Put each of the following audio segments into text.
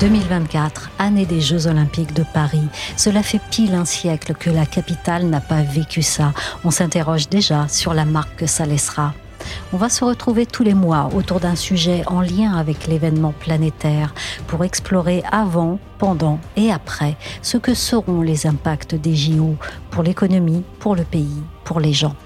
2024, année des Jeux Olympiques de Paris. Cela fait pile un siècle que la capitale n'a pas vécu ça. On s'interroge déjà sur la marque que ça laissera. On va se retrouver tous les mois autour d'un sujet en lien avec l'événement planétaire pour explorer avant, pendant et après ce que seront les impacts des JO pour l'économie, pour le pays, pour les gens.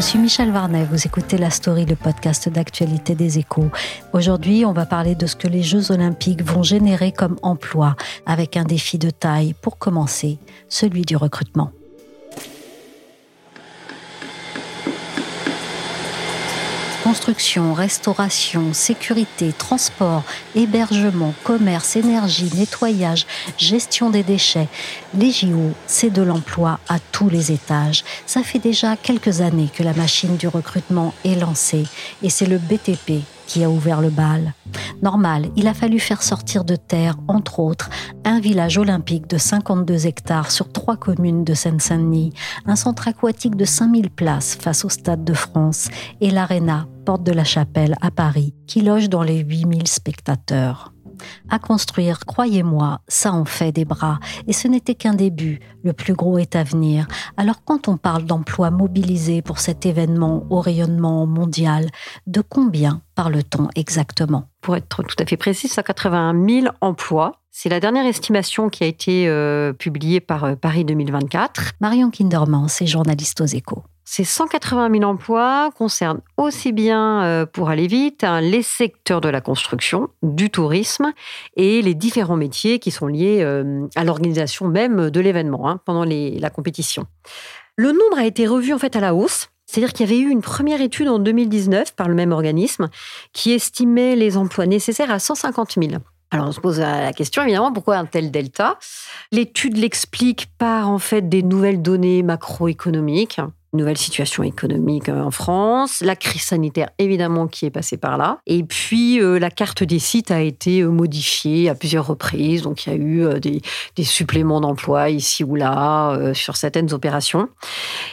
Je suis Michel Varnet, vous écoutez La Story, le podcast d'actualité des échos. Aujourd'hui, on va parler de ce que les Jeux olympiques vont générer comme emploi, avec un défi de taille pour commencer, celui du recrutement. Construction, restauration, sécurité, transport, hébergement, commerce, énergie, nettoyage, gestion des déchets. Les JO, c'est de l'emploi à tous les étages. Ça fait déjà quelques années que la machine du recrutement est lancée et c'est le BTP qui a ouvert le bal. Normal, il a fallu faire sortir de terre, entre autres, un village olympique de 52 hectares sur trois communes de Seine-Saint-Denis, un centre aquatique de 5000 places face au Stade de France et l'Arena, porte de la Chapelle à Paris, qui loge dans les 8000 spectateurs. À construire, croyez-moi, ça en fait des bras. Et ce n'était qu'un début. Le plus gros est à venir. Alors quand on parle d'emplois mobilisés pour cet événement au rayonnement mondial, de combien parle-t-on exactement? Pour être tout à fait précis, 181 000 emplois. C'est la dernière estimation qui a été euh, publiée par euh, Paris 2024. Marion Kinderman, c'est journaliste aux échos. Ces 180 000 emplois concernent aussi bien, euh, pour aller vite, hein, les secteurs de la construction, du tourisme et les différents métiers qui sont liés euh, à l'organisation même de l'événement hein, pendant la compétition. Le nombre a été revu en fait à la hausse. C'est-à-dire qu'il y avait eu une première étude en 2019 par le même organisme qui estimait les emplois nécessaires à 150 000. Alors on se pose la question évidemment pourquoi un tel delta? L'étude l'explique par en fait des nouvelles données macroéconomiques nouvelle situation économique euh, en France, la crise sanitaire évidemment qui est passée par là, et puis euh, la carte des sites a été euh, modifiée à plusieurs reprises, donc il y a eu des, suppléments d'emplois ici ou là sur certaines opérations.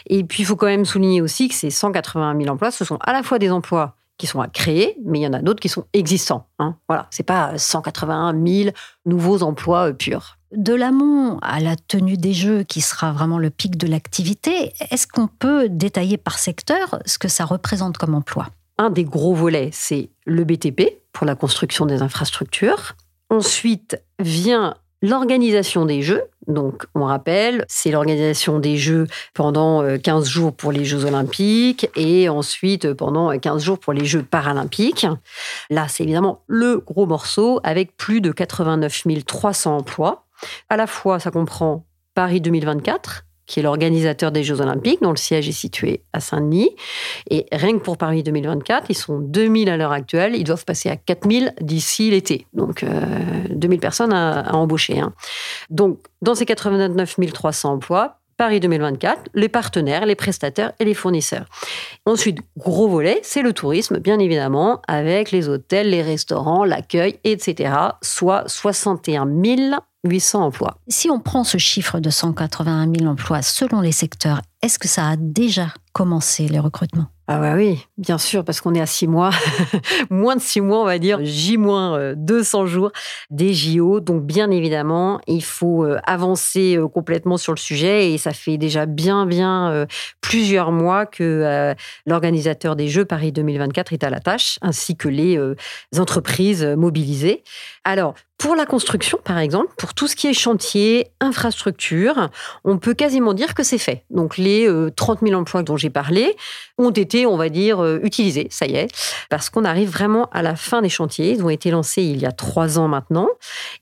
Et puis il faut quand même souligner aussi que ces 180 000 emplois, ce sont à la fois des emplois qui sont à créer, mais il y en a d'autres qui sont existants. Hein. Voilà, c'est pas 181 000 nouveaux emplois purs. De l'amont à la tenue des Jeux, qui sera vraiment le pic de l'activité, est-ce qu'on peut détailler par secteur ce que ça représente comme emploi? Un des gros volets, c'est le BTP pour la construction des infrastructures. Ensuite vient l'organisation des Jeux. Donc, on rappelle, c'est l'organisation des Jeux pendant 15 euh, jours pour les Jeux olympiques et ensuite pendant 15 jours pour les Jeux paralympiques. Là, c'est évidemment le gros morceau avec plus de 89 300 emplois. À la fois, ça comprend Paris 2024, qui est l'organisateur des Jeux Olympiques, dont le siège est situé à Saint-Denis. Et rien que pour Paris 2024, ils sont 2000 à l'heure actuelle. Ils doivent passer à 4000 d'ici l'été. Donc, 2000 personnes à, embaucher. Hein. Donc, dans ces 89 300 emplois, Paris 2024, les partenaires, les prestataires et les fournisseurs. Ensuite, gros volet, c'est le tourisme, bien évidemment, avec les hôtels, les restaurants, l'accueil, etc., soit 61 800 emplois. Si on prend ce chiffre de 181 000 emplois selon les secteurs, est-ce que ça a déjà commencé les recrutements? Ah bah oui, bien sûr, parce qu'on est à six mois, moins de six mois, on va dire, J moins 200 euh, jours des JO. Donc bien évidemment, il faut euh, avancer euh, complètement sur le sujet et ça fait déjà bien, bien plusieurs mois que l'organisateur des Jeux Paris 2024 est à la tâche, ainsi que les entreprises mobilisées. Alors, pour la construction, par exemple, pour tout ce qui est chantier, infrastructure, on peut quasiment dire que c'est fait. Donc les 30 000 emplois dont j'ai parlé ont été on va dire, euh, utilisés, ça y est, parce qu'on arrive vraiment à la fin des chantiers. Ils ont été lancés il y a trois ans maintenant,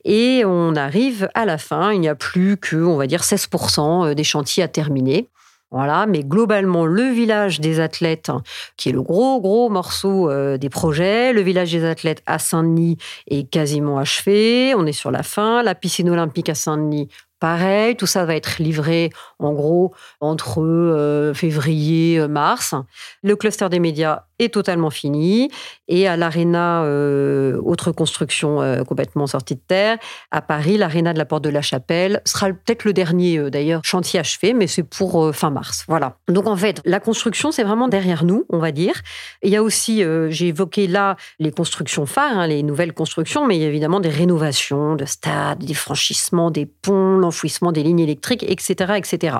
et on arrive à la fin. Il n'y a plus que, on va dire, 16% euh, des chantiers à terminer. Voilà, mais globalement, le village des athlètes, qui est le gros, gros morceau euh, des projets, le village des athlètes à Saint-Denis est quasiment achevé. On est sur la fin. La piscine olympique à Saint-Denis, Pareil, tout ça va être livré en gros entre euh, février, euh, mars. Le cluster des médias est totalement fini. Et à l'Arena, euh, autre construction complètement sortie de terre, à Paris, l'Arena de la Porte de la Chapelle sera peut-être le dernier d'ailleurs chantier achevé, mais c'est pour fin mars. Voilà. Donc en fait, la construction, c'est vraiment derrière nous, on va dire. il y a aussi, j'ai évoqué là les constructions phares, hein, les nouvelles constructions, mais il y a évidemment des rénovations de stades, des franchissements, des ponts, l'enfouissement des lignes électriques, etc., etc.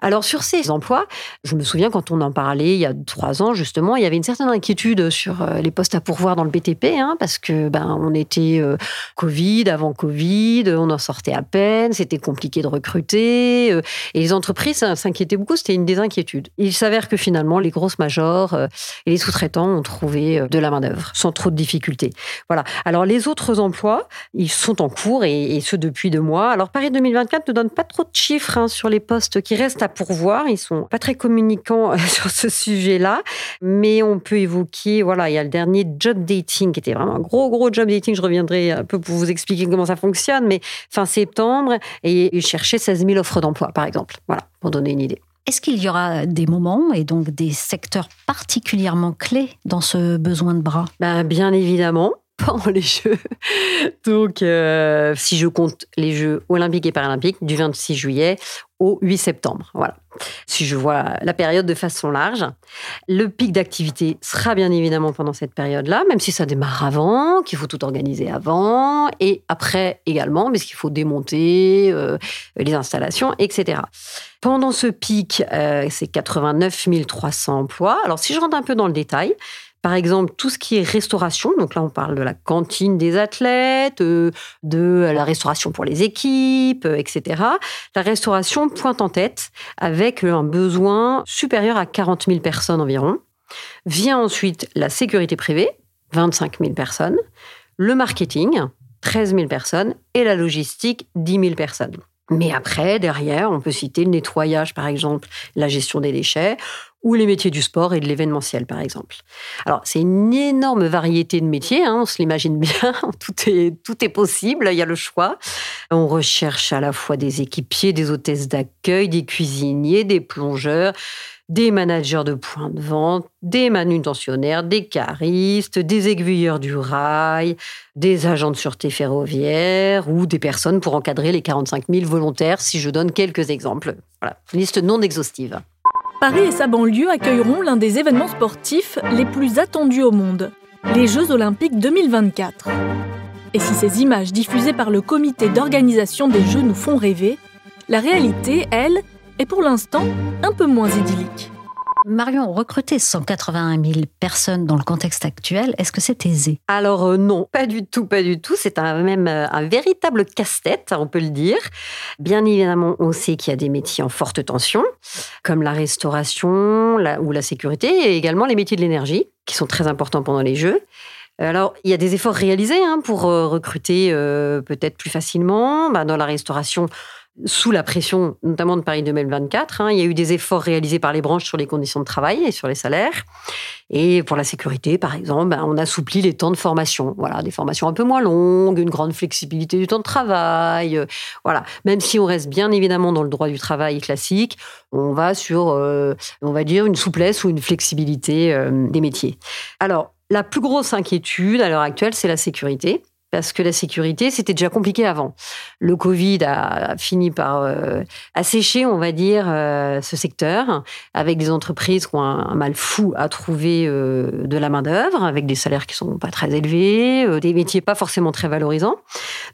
Alors sur ces emplois, je me souviens quand on en parlait il y a trois ans justement, il y avait une certaine inquiétude sur euh, les postes à pourvoir dans le BTP, hein, parce que ben on était euh, Covid, avant Covid, on en sortait à peine, c'était compliqué de recruter, euh, et les entreprises s'inquiétaient beaucoup, c'était une des inquiétudes. Il s'avère que finalement les grosses majors et les sous-traitants ont trouvé de la main d'œuvre sans trop de difficultés. Voilà. Alors les autres emplois, ils sont en cours et, ce depuis deux mois. Alors Paris 2024 ne donne pas trop de chiffres hein, sur les postes qui restent à pourvoir. Ils sont pas très communicants euh, sur ce sujet-là, mais on peut évoquer, voilà, il y a le dernier job dating qui était vraiment un gros, gros job dating. Je reviendrai un peu pour vous expliquer comment ça fonctionne, mais fin septembre, et ils cherchaient 16 000 offres d'emploi, par exemple. Voilà, pour donner une idée. Est-ce qu'il y aura des moments et donc des secteurs particulièrement clés dans ce besoin de bras? Ben, Bien évidemment pendant les Jeux. Donc, euh, si je compte les Jeux olympiques et paralympiques, du 26 juillet au 8 septembre. Voilà. Si je vois la période de façon large, le pic d'activité sera bien évidemment pendant cette période-là, même si ça démarre avant, qu'il faut tout organiser avant et après également, parce qu'il faut démonter euh, les installations, etc. Pendant ce pic, euh, c'est 89 300 emplois. Alors, si je rentre un peu dans le détail, par exemple, tout ce qui est restauration, donc là on parle de la cantine des athlètes, euh, de la restauration pour les équipes, euh, etc. La restauration pointe en tête avec un besoin supérieur à 40 000 personnes environ. Vient ensuite la sécurité privée, 25 000 personnes, le marketing, 13 000 personnes, et la logistique, 10 000 personnes. Mais après, derrière, on peut citer le nettoyage, par exemple, la gestion des déchets, ou les métiers du sport et de l'événementiel, par exemple. Alors, c'est une énorme variété de métiers, hein, on se l'imagine bien, tout est, tout est possible, il y a le choix. On recherche à la fois des équipiers, des hôtesses d'accueil, des cuisiniers, des plongeurs, des managers de points de vente, des manutentionnaires, des caristes, des aiguilleurs du rail, des agents de sûreté ferroviaire ou des personnes pour encadrer les 45 000 volontaires, si je donne quelques exemples. Voilà, liste non exhaustive. Paris et sa banlieue accueilleront l'un des événements sportifs les plus attendus au monde, les Jeux olympiques 2024. Et si ces images diffusées par le comité d'organisation des Jeux nous font rêver, la réalité, elle, est pour l'instant un peu moins idyllique. Marion, recruter 181 000 personnes dans le contexte actuel, est-ce que c'est aisé? Alors euh, non, pas du tout, pas du tout. C'est un, même euh, un véritable casse-tête, on peut le dire. Bien évidemment, on sait qu'il y a des métiers en forte tension, comme la restauration ou la sécurité, et également les métiers de l'énergie, qui sont très importants pendant les Jeux. Alors, il y a des efforts réalisés hein, pour euh, recruter peut-être plus facilement. Bah, dans la restauration, sous la pression notamment de Paris 2024. Hein. Il y a eu des efforts réalisés par les branches sur les conditions de travail et sur les salaires. Et pour la sécurité, par exemple, ben, on assouplit les temps de formation. Voilà, des formations un peu moins longues, une grande flexibilité du temps de travail. Euh, voilà, même si on reste bien évidemment dans le droit du travail classique, on va sur, euh, on va dire, une souplesse ou une flexibilité euh, des métiers. Alors, la plus grosse inquiétude à l'heure actuelle, c'est la sécurité parce que la sécurité, c'était déjà compliqué avant. Le Covid a fini par euh, assécher, on va dire, euh, ce secteur, avec des entreprises qui ont un, mal fou à trouver euh, de la main-d'œuvre, avec des salaires qui sont pas très élevés, des métiers pas forcément très valorisants.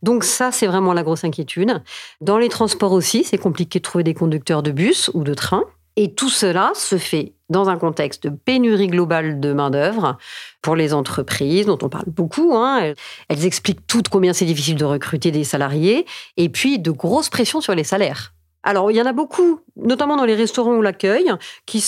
Donc, ça, c'est vraiment la grosse inquiétude. Dans les transports aussi, c'est compliqué de trouver des conducteurs de bus ou de train. Et tout cela se fait dans un contexte de pénurie globale de main-d'œuvre pour les entreprises, dont on parle beaucoup. Hein. Elles expliquent toutes combien c'est difficile de recruter des salariés, et puis de grosses pressions sur les salaires. Alors, il y en a beaucoup, notamment dans les restaurants ou l'accueil, qui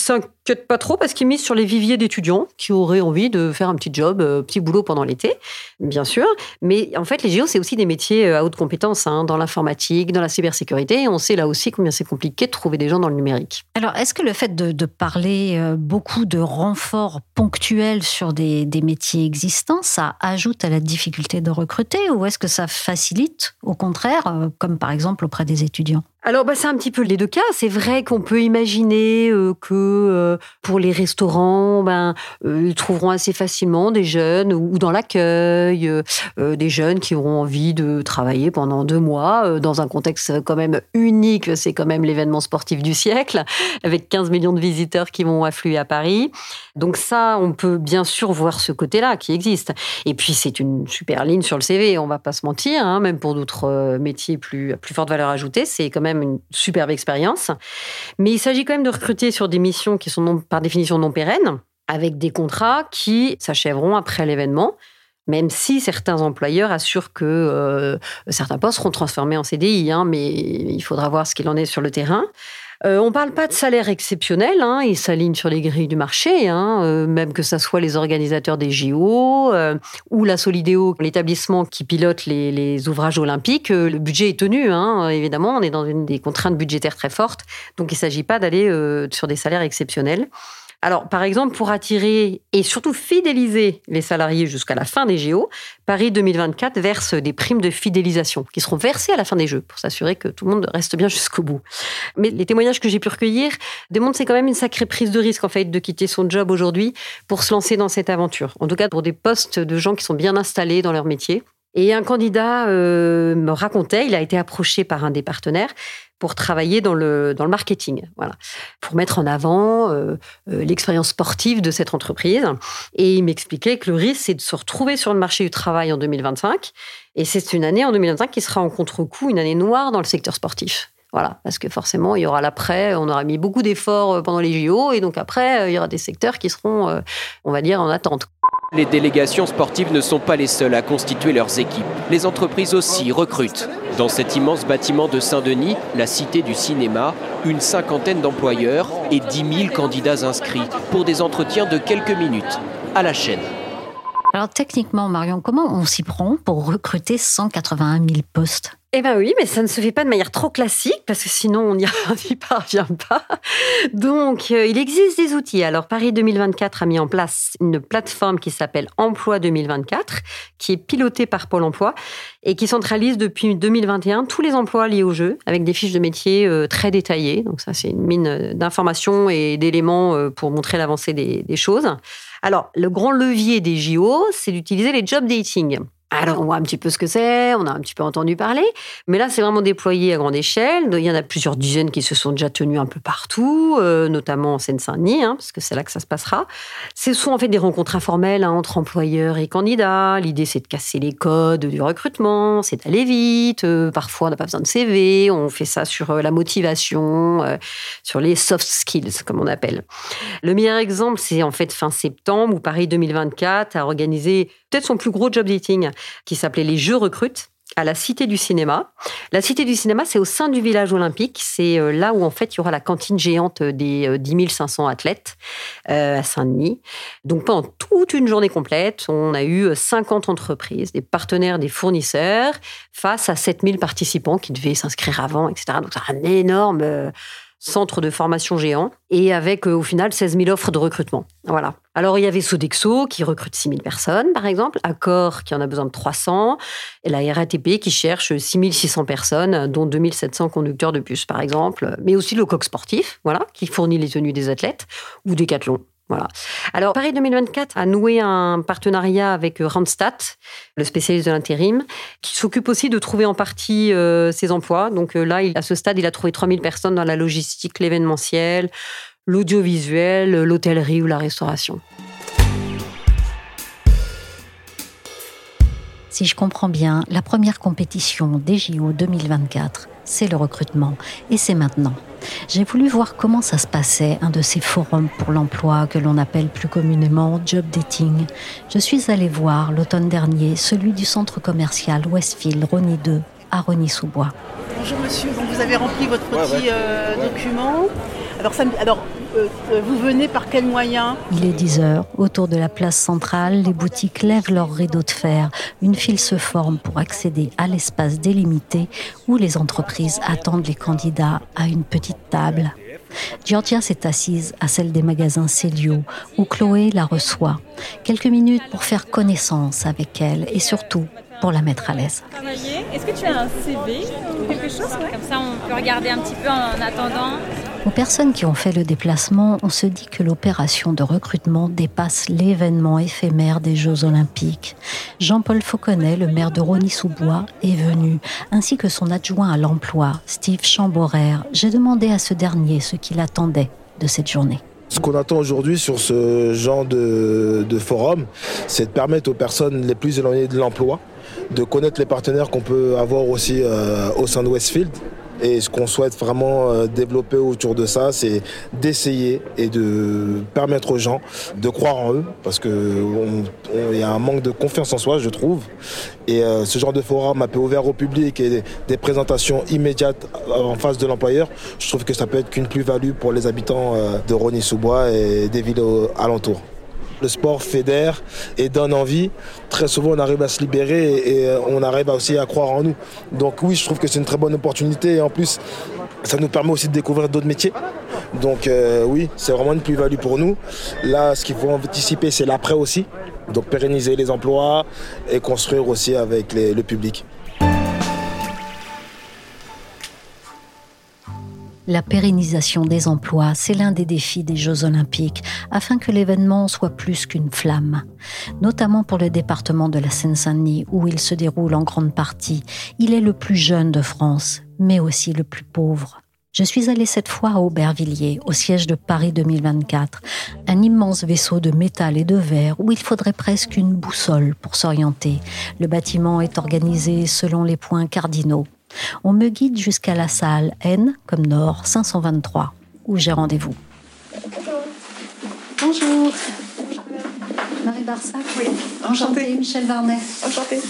s'inquiètent pas trop parce qu'ils misent sur les viviers d'étudiants qui auraient envie de faire un petit job, euh, petit boulot pendant l'été, bien sûr. Mais en fait, les géos, c'est aussi des métiers euh, à haute compétence, hein, dans l'informatique, dans la cybersécurité. Et on sait là aussi combien c'est compliqué de trouver des gens dans le numérique. Alors, est-ce que le fait de, parler euh, beaucoup de renforts ponctuels sur des, des métiers existants, ça ajoute à la difficulté de recruter ou est-ce que ça facilite, au contraire, comme par exemple auprès des étudiants? Alors, bah, c'est un petit peu les deux cas. C'est vrai qu'on peut imaginer euh, que euh, pour les restaurants, ben, euh, ils trouveront assez facilement des jeunes ou dans l'accueil, des jeunes qui auront envie de travailler pendant deux mois dans un contexte quand même unique. C'est quand même l'événement sportif du siècle, avec 15 millions de visiteurs qui vont affluer à Paris. Donc ça, on peut bien sûr voir ce côté-là qui existe. Et puis, c'est une super ligne sur le CV, on va pas se mentir, hein, même pour d'autres métiers plus, plus forte valeur ajoutée, c'est quand même une superbe expérience. Mais il s'agit quand même de recruter sur des missions qui sont par définition non pérennes, avec des contrats qui s'achèveront après l'événement même si certains employeurs assurent que euh, certains postes seront transformés en CDI, hein, mais il faudra voir ce qu'il en est sur le terrain. Euh, on ne parle pas de salaire exceptionnel, hein, ils s'alignent sur les grilles du marché, hein, euh, même que ce soit les organisateurs des JO euh, ou la Solidéo, l'établissement qui pilote les, ouvrages olympiques. le budget est tenu, hein, évidemment, on est dans une des contraintes budgétaires très fortes, donc il ne s'agit pas d'aller sur des salaires exceptionnels. Alors, par exemple, pour attirer et surtout fidéliser les salariés jusqu'à la fin des JO, Paris 2024 verse des primes de fidélisation qui seront versées à la fin des Jeux pour s'assurer que tout le monde reste bien jusqu'au bout. Mais les témoignages que j'ai pu recueillir démontrent que c'est quand même une sacrée prise de risque en fait de quitter son job aujourd'hui pour se lancer dans cette aventure. En tout cas, pour des postes de gens qui sont bien installés dans leur métier. Et un candidat euh, me racontait, il a été approché par un des partenaires pour travailler dans le, dans le marketing, voilà, pour mettre en avant euh, euh, l'expérience sportive de cette entreprise. Et il m'expliquait que le risque, c'est de se retrouver sur le marché du travail en 2025. Et c'est une année en 2025 qui sera en contre-coup, une année noire dans le secteur sportif. Voilà, parce que forcément, il y aura l'après, on aura mis beaucoup d'efforts pendant les JO, et donc après, il y aura des secteurs qui seront, on va dire, en attente. Les délégations sportives ne sont pas les seules à constituer leurs équipes. Les entreprises aussi recrutent. Dans cet immense bâtiment de Saint-Denis, la cité du cinéma, une cinquantaine d'employeurs et 10 000 candidats inscrits pour des entretiens de quelques minutes à la chaîne. Alors techniquement, Marion, comment on s'y prend pour recruter 181 000 postes? Eh bien oui, mais ça ne se fait pas de manière trop classique parce que sinon on n'y parvient pas. Donc euh, il existe des outils. Alors Paris 2024 a mis en place une plateforme qui s'appelle Emploi 2024, qui est pilotée par Pôle Emploi et qui centralise depuis 2021 tous les emplois liés au jeu avec des fiches de métier euh, très détaillées. Donc ça c'est une mine d'informations et d'éléments euh, pour montrer l'avancée des, des choses. Alors le grand levier des JO, c'est d'utiliser les job dating. Alors, on voit un petit peu ce que c'est, on a un petit peu entendu parler, mais là, c'est vraiment déployé à grande échelle. Il y en a plusieurs dizaines qui se sont déjà tenues un peu partout, euh, notamment en Seine-Saint-Denis, hein, parce que c'est là que ça se passera. Ce sont en fait des rencontres informelles hein, entre employeurs et candidats. L'idée, c'est de casser les codes du recrutement, c'est d'aller vite. Euh, parfois, on n'a pas besoin de CV, on fait ça sur euh, la motivation, sur les soft skills, comme on appelle. Le meilleur exemple, c'est en fait fin septembre, où Paris 2024 a organisé peut-être son plus gros job dating qui s'appelait les Jeux recrutent à la Cité du Cinéma. La Cité du Cinéma, c'est au sein du village olympique. C'est euh, là où, en fait, il y aura la cantine géante des 10 500 athlètes à Saint-Denis. Donc, pendant toute une journée complète, on a eu 50 entreprises, des partenaires, des fournisseurs, face à 7000 participants qui devaient s'inscrire avant, etc. Donc, c'est un énorme centre de formation géant, et avec au final 16 000 offres de recrutement. Voilà. Alors il y avait Sodexo qui recrute 6 000 personnes, par exemple, Accor qui en a besoin de 300, et la RATP qui cherche 6 600 personnes, dont 2 700 conducteurs de bus, par exemple, mais aussi le coq sportif, voilà, qui fournit les tenues des athlètes, ou Decathlon. Voilà. Alors, Paris 2024 a noué un partenariat avec euh, Randstad, le spécialiste de l'intérim, qui s'occupe aussi de trouver en partie euh, ses emplois. Donc euh, là, à ce stade, il a trouvé 3000 personnes dans la logistique, l'événementiel, l'audiovisuel, l'hôtellerie ou la restauration. Si je comprends bien, la première compétition des JO 2024, c'est le recrutement. Et c'est maintenant. J'ai voulu voir comment ça se passait, un de ces forums pour l'emploi que l'on appelle plus communément job dating. Je suis allée voir l'automne dernier celui du centre commercial Westfield Rony 2 à Rony-sous-Bois. Bonjour monsieur, vous avez rempli votre petit euh, document. Alors, alors euh, vous venez par quel moyen Il est 10 heures. Autour de la place centrale, les boutiques lèvent leurs rideaux de fer. Une file se forme pour accéder à l'espace délimité où les entreprises attendent les candidats à une petite table. Georgia s'est assise à celle des magasins Célio, où Chloé la reçoit. Quelques minutes pour faire connaissance avec elle et surtout pour la mettre à l'aise. Est-ce que tu as un CV ou quelque chose Comme ça, on peut regarder un petit peu en attendant. Aux personnes qui ont fait le déplacement, on se dit que l'opération de recrutement dépasse l'événement éphémère des Jeux Olympiques. Jean-Paul Fauconnet, le maire de Rony-sous-Bois, est venu, ainsi que son adjoint à l'emploi, Steve Chamborer. J'ai demandé à ce dernier ce qu'il attendait de cette journée. Ce qu'on attend aujourd'hui sur ce genre de, forum, c'est de permettre aux personnes les plus éloignées de l'emploi de connaître les partenaires qu'on peut avoir aussi euh, au sein de Westfield et ce qu'on souhaite vraiment euh, développer autour de ça, c'est d'essayer et de permettre aux gens de croire en eux, parce qu'il y a un manque de confiance en soi, je trouve. Et euh, ce genre de forum un peu ouvert au public et des, présentations immédiates en face de l'employeur, je trouve que ça peut être qu'une plus-value pour les habitants euh, de Rony-sous-Bois et des villes alentours. Le sport fédère et donne envie. Très souvent, on arrive à se libérer et, euh, on arrive aussi à croire en nous. Donc oui, je trouve que c'est une très bonne opportunité et en plus, ça nous permet aussi de découvrir d'autres métiers. Donc euh, oui, c'est vraiment une plus-value pour nous. Là, ce qu'il faut anticiper, c'est l'après aussi. Donc pérenniser les emplois et construire aussi avec le public. La pérennisation des emplois, c'est l'un des défis des Jeux olympiques, afin que l'événement soit plus qu'une flamme. Notamment pour le département de la Seine-Saint-Denis, où il se déroule en grande partie. Il est le plus jeune de France, mais aussi le plus pauvre. Je suis allée cette fois à Aubervilliers, au siège de Paris 2024, un immense vaisseau de métal et de verre où il faudrait presque une boussole pour s'orienter. Le bâtiment est organisé selon les points cardinaux. On me guide jusqu'à la salle N, comme Nord, 523, où j'ai rendez-vous. Bonjour. Marie Barsac. Oui. Enchantée. Michel Varnet. Enchantée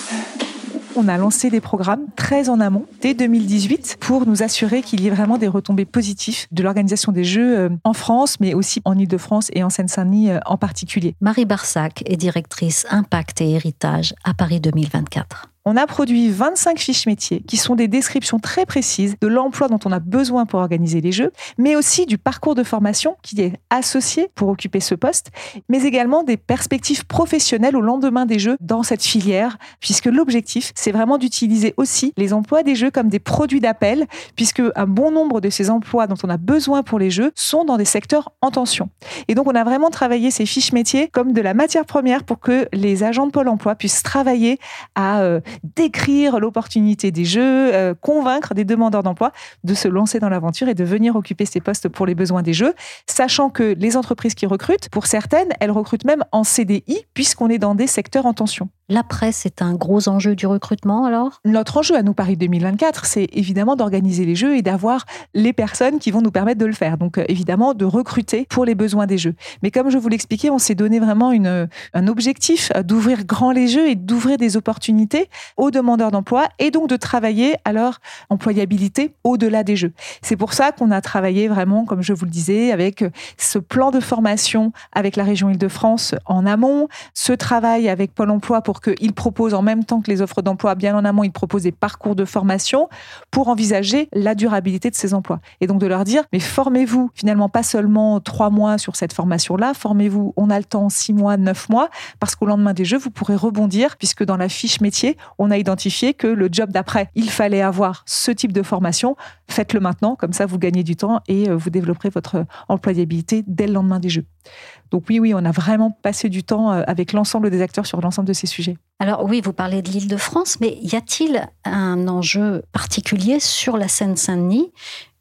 on a lancé des programmes très en amont, dès 2018, pour nous assurer qu'il y ait vraiment des retombées positives de l'organisation des Jeux euh, en France, mais aussi en Ile-de-France et en Seine-Saint-Denis euh, en particulier. Marie Barsac est directrice Impact et Héritage à Paris 2024 on a produit 25 fiches métiers qui sont des descriptions très précises de l'emploi dont on a besoin pour organiser les jeux, mais aussi du parcours de formation qui est associé pour occuper ce poste, mais également des perspectives professionnelles au lendemain des jeux dans cette filière, puisque l'objectif, c'est vraiment d'utiliser aussi les emplois des jeux comme des produits d'appel, puisque un bon nombre de ces emplois dont on a besoin pour les jeux sont dans des secteurs en tension. Et donc, on a vraiment travaillé ces fiches métiers comme de la matière première pour que les agents de Pôle emploi puissent travailler à euh, décrire l'opportunité des jeux, euh, convaincre des demandeurs d'emploi de se lancer dans l'aventure et de venir occuper ces postes pour les besoins des jeux, sachant que les entreprises qui recrutent, pour certaines, elles recrutent même en CDI puisqu'on est dans des secteurs en tension. La presse est un gros enjeu du recrutement alors? Notre enjeu à nous Paris 2024, c'est évidemment d'organiser les jeux et d'avoir les personnes qui vont nous permettre de le faire. Donc euh, évidemment de recruter pour les besoins des jeux. Mais comme je vous l'expliquais, on s'est donné vraiment une, un objectif euh, d'ouvrir grand les jeux et d'ouvrir des opportunités aux demandeurs d'emploi et donc de travailler à leur employabilité au-delà des jeux. C'est pour ça qu'on a travaillé vraiment, comme je vous le disais, avec euh, ce plan de formation avec la région Île-de-France en amont, ce travail avec Pôle emploi pour qu'ils proposent en même temps que les offres d'emploi, bien en amont, ils proposent des parcours de formation pour envisager la durabilité de ces emplois. Et donc de leur dire, mais formez-vous finalement pas seulement trois mois sur cette formation-là, formez-vous, on a le temps six mois, neuf mois, parce qu'au lendemain des Jeux, vous pourrez rebondir, puisque dans la fiche métier, on a identifié que le job d'après, il fallait avoir ce type de formation. Faites-le maintenant, comme ça vous gagnez du temps et euh, vous développerez votre employabilité dès le lendemain des Jeux. Donc oui, oui, on a vraiment passé du temps euh, avec l'ensemble des acteurs sur l'ensemble de ces sujets. Alors oui, vous parlez de l'île de France, mais y a-t-il un enjeu particulier sur la Seine-Saint-Denis,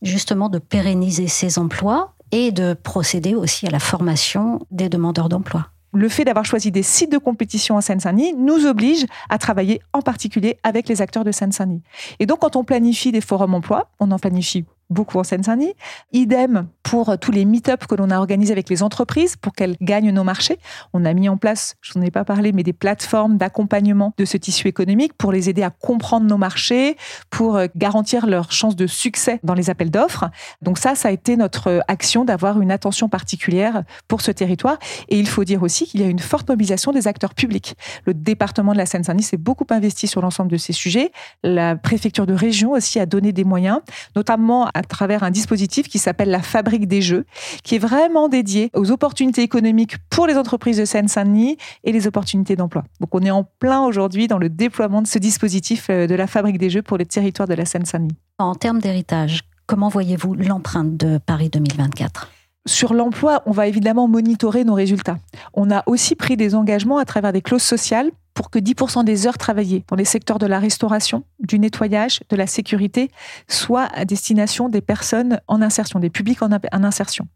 justement de pérenniser ces emplois et de procéder aussi à la formation des demandeurs d'emploi? Le fait d'avoir choisi des sites de compétition en Seine-Saint-Denis nous oblige à travailler en particulier avec les acteurs de Seine-Saint-Denis. Et donc, quand on planifie des forums emploi, on en planifie beaucoup en Seine-Saint-Denis. Idem pour tous les meet-ups que l'on a organisés avec les entreprises pour qu'elles gagnent nos marchés. On a mis en place, je n'en ai pas parlé, mais des plateformes d'accompagnement de ce tissu économique pour les aider à comprendre nos marchés, pour euh, garantir leur chance de succès dans les appels d'offres. Donc ça, ça a été notre action d'avoir une attention particulière pour ce territoire. Et il faut dire aussi qu'il y a une forte mobilisation des acteurs publics. Le département de la Seine-Saint-Denis s'est beaucoup investi sur l'ensemble de ces sujets. La préfecture de région aussi a donné des moyens, notamment à travers un dispositif qui s'appelle la Fabrique des Jeux, qui est vraiment dédié aux opportunités économiques pour les entreprises de Seine-Saint-Denis et les opportunités d'emploi. Donc on est en plein aujourd'hui dans le déploiement de ce dispositif euh, de la Fabrique des Jeux pour les territoires de la Seine-Saint-Denis. En termes d'héritage, comment voyez-vous l'empreinte de Paris 2024 sur l'emploi, on va évidemment monitorer nos résultats. On a aussi pris des engagements à travers des clauses sociales pour que 10% des heures travaillées dans les secteurs de la restauration, du nettoyage, de la sécurité soient à destination des personnes en insertion, des publics en, insertion,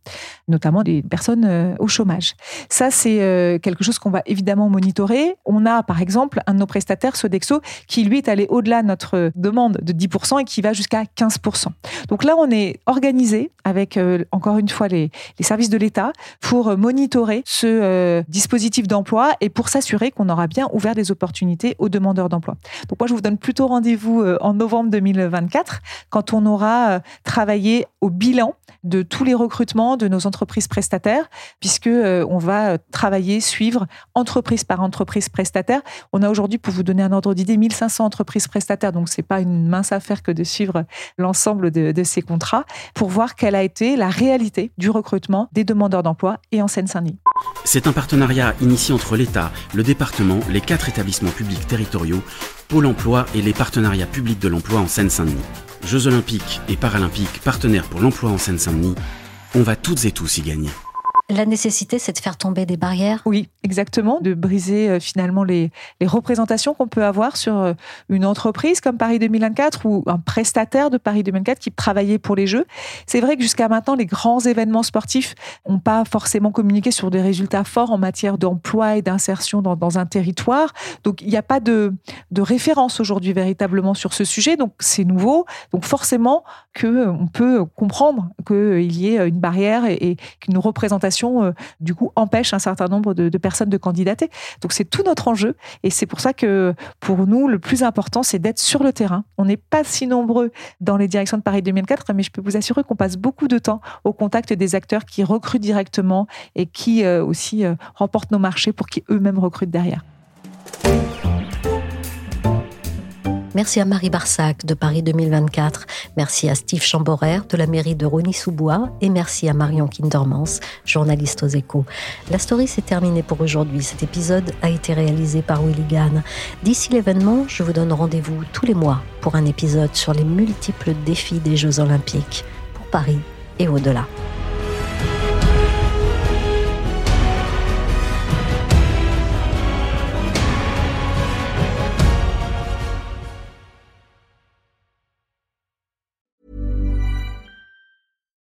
notamment des personnes euh, au chômage. Ça, c'est euh, quelque chose qu'on va évidemment monitorer. On a, par exemple, un de nos prestataires, Sodexo, qui lui est allé au-delà de notre demande de 10% et qui va jusqu'à 15%. Donc là, on est organisé avec, euh, encore une fois, les, les services de l'État pour monitorer ce dispositif d'emploi et pour s'assurer qu'on aura bien ouvert des opportunités aux demandeurs d'emploi. Donc moi, je vous donne plutôt rendez-vous euh, en novembre 2024 quand on aura euh, travaillé au bilan de tous les recrutements de nos entreprises prestataires, puisque euh, on va travailler, suivre entreprise par entreprise prestataire. On a aujourd'hui, pour vous donner un ordre d'idée, 1500 entreprises prestataires, donc c'est pas une mince affaire que de suivre l'ensemble de, de, ces contrats, pour voir quelle a été la réalité du recrutement des demandeurs d'emploi et en Seine-Saint-Denis. C'est un partenariat initié entre l'État, le département, les quatre établissements publics territoriaux, Pôle emploi et les partenariats publics de l'emploi en Seine-Saint-Denis. Jeux olympiques et paralympiques partenaires pour l'emploi en Seine-Saint-Denis, on va toutes et tous y gagner. La nécessité, c'est de faire tomber des barrières Oui, exactement, de briser euh, finalement les, représentations qu'on peut avoir sur euh, une entreprise comme Paris 2024 ou un prestataire de Paris 2024 qui travaillait pour les Jeux. C'est vrai que jusqu'à maintenant, les grands événements sportifs n'ont pas forcément communiqué sur des résultats forts en matière d'emploi et d'insertion dans, un territoire. Donc, il n'y a pas de, de référence aujourd'hui véritablement sur ce sujet. Donc, c'est nouveau. Donc, forcément, qu'on euh, peut comprendre qu'il y ait une barrière et, et qu'une représentation euh, du coup, empêche un certain nombre de, personnes de candidater. Donc, c'est tout notre enjeu. Et c'est pour ça que, pour nous, le plus important, c'est d'être sur le terrain. On n'est pas si nombreux dans les directions de Paris 2004, mais je peux vous assurer qu'on passe beaucoup de temps au contact des acteurs qui recrutent directement et qui euh, aussi euh, remportent nos marchés pour qu'ils eux-mêmes recrutent derrière. Merci à Marie Barsac de Paris 2024. Merci à Steve Chamborer de la mairie de Rony-sous-Bois. Et merci à Marion Kindermans, journaliste aux échos. La story s'est terminée pour aujourd'hui. Cet épisode a été réalisé par Willy Gann. D'ici l'événement, je vous donne rendez-vous tous les mois pour un épisode sur les multiples défis des Jeux Olympiques pour Paris et au-delà.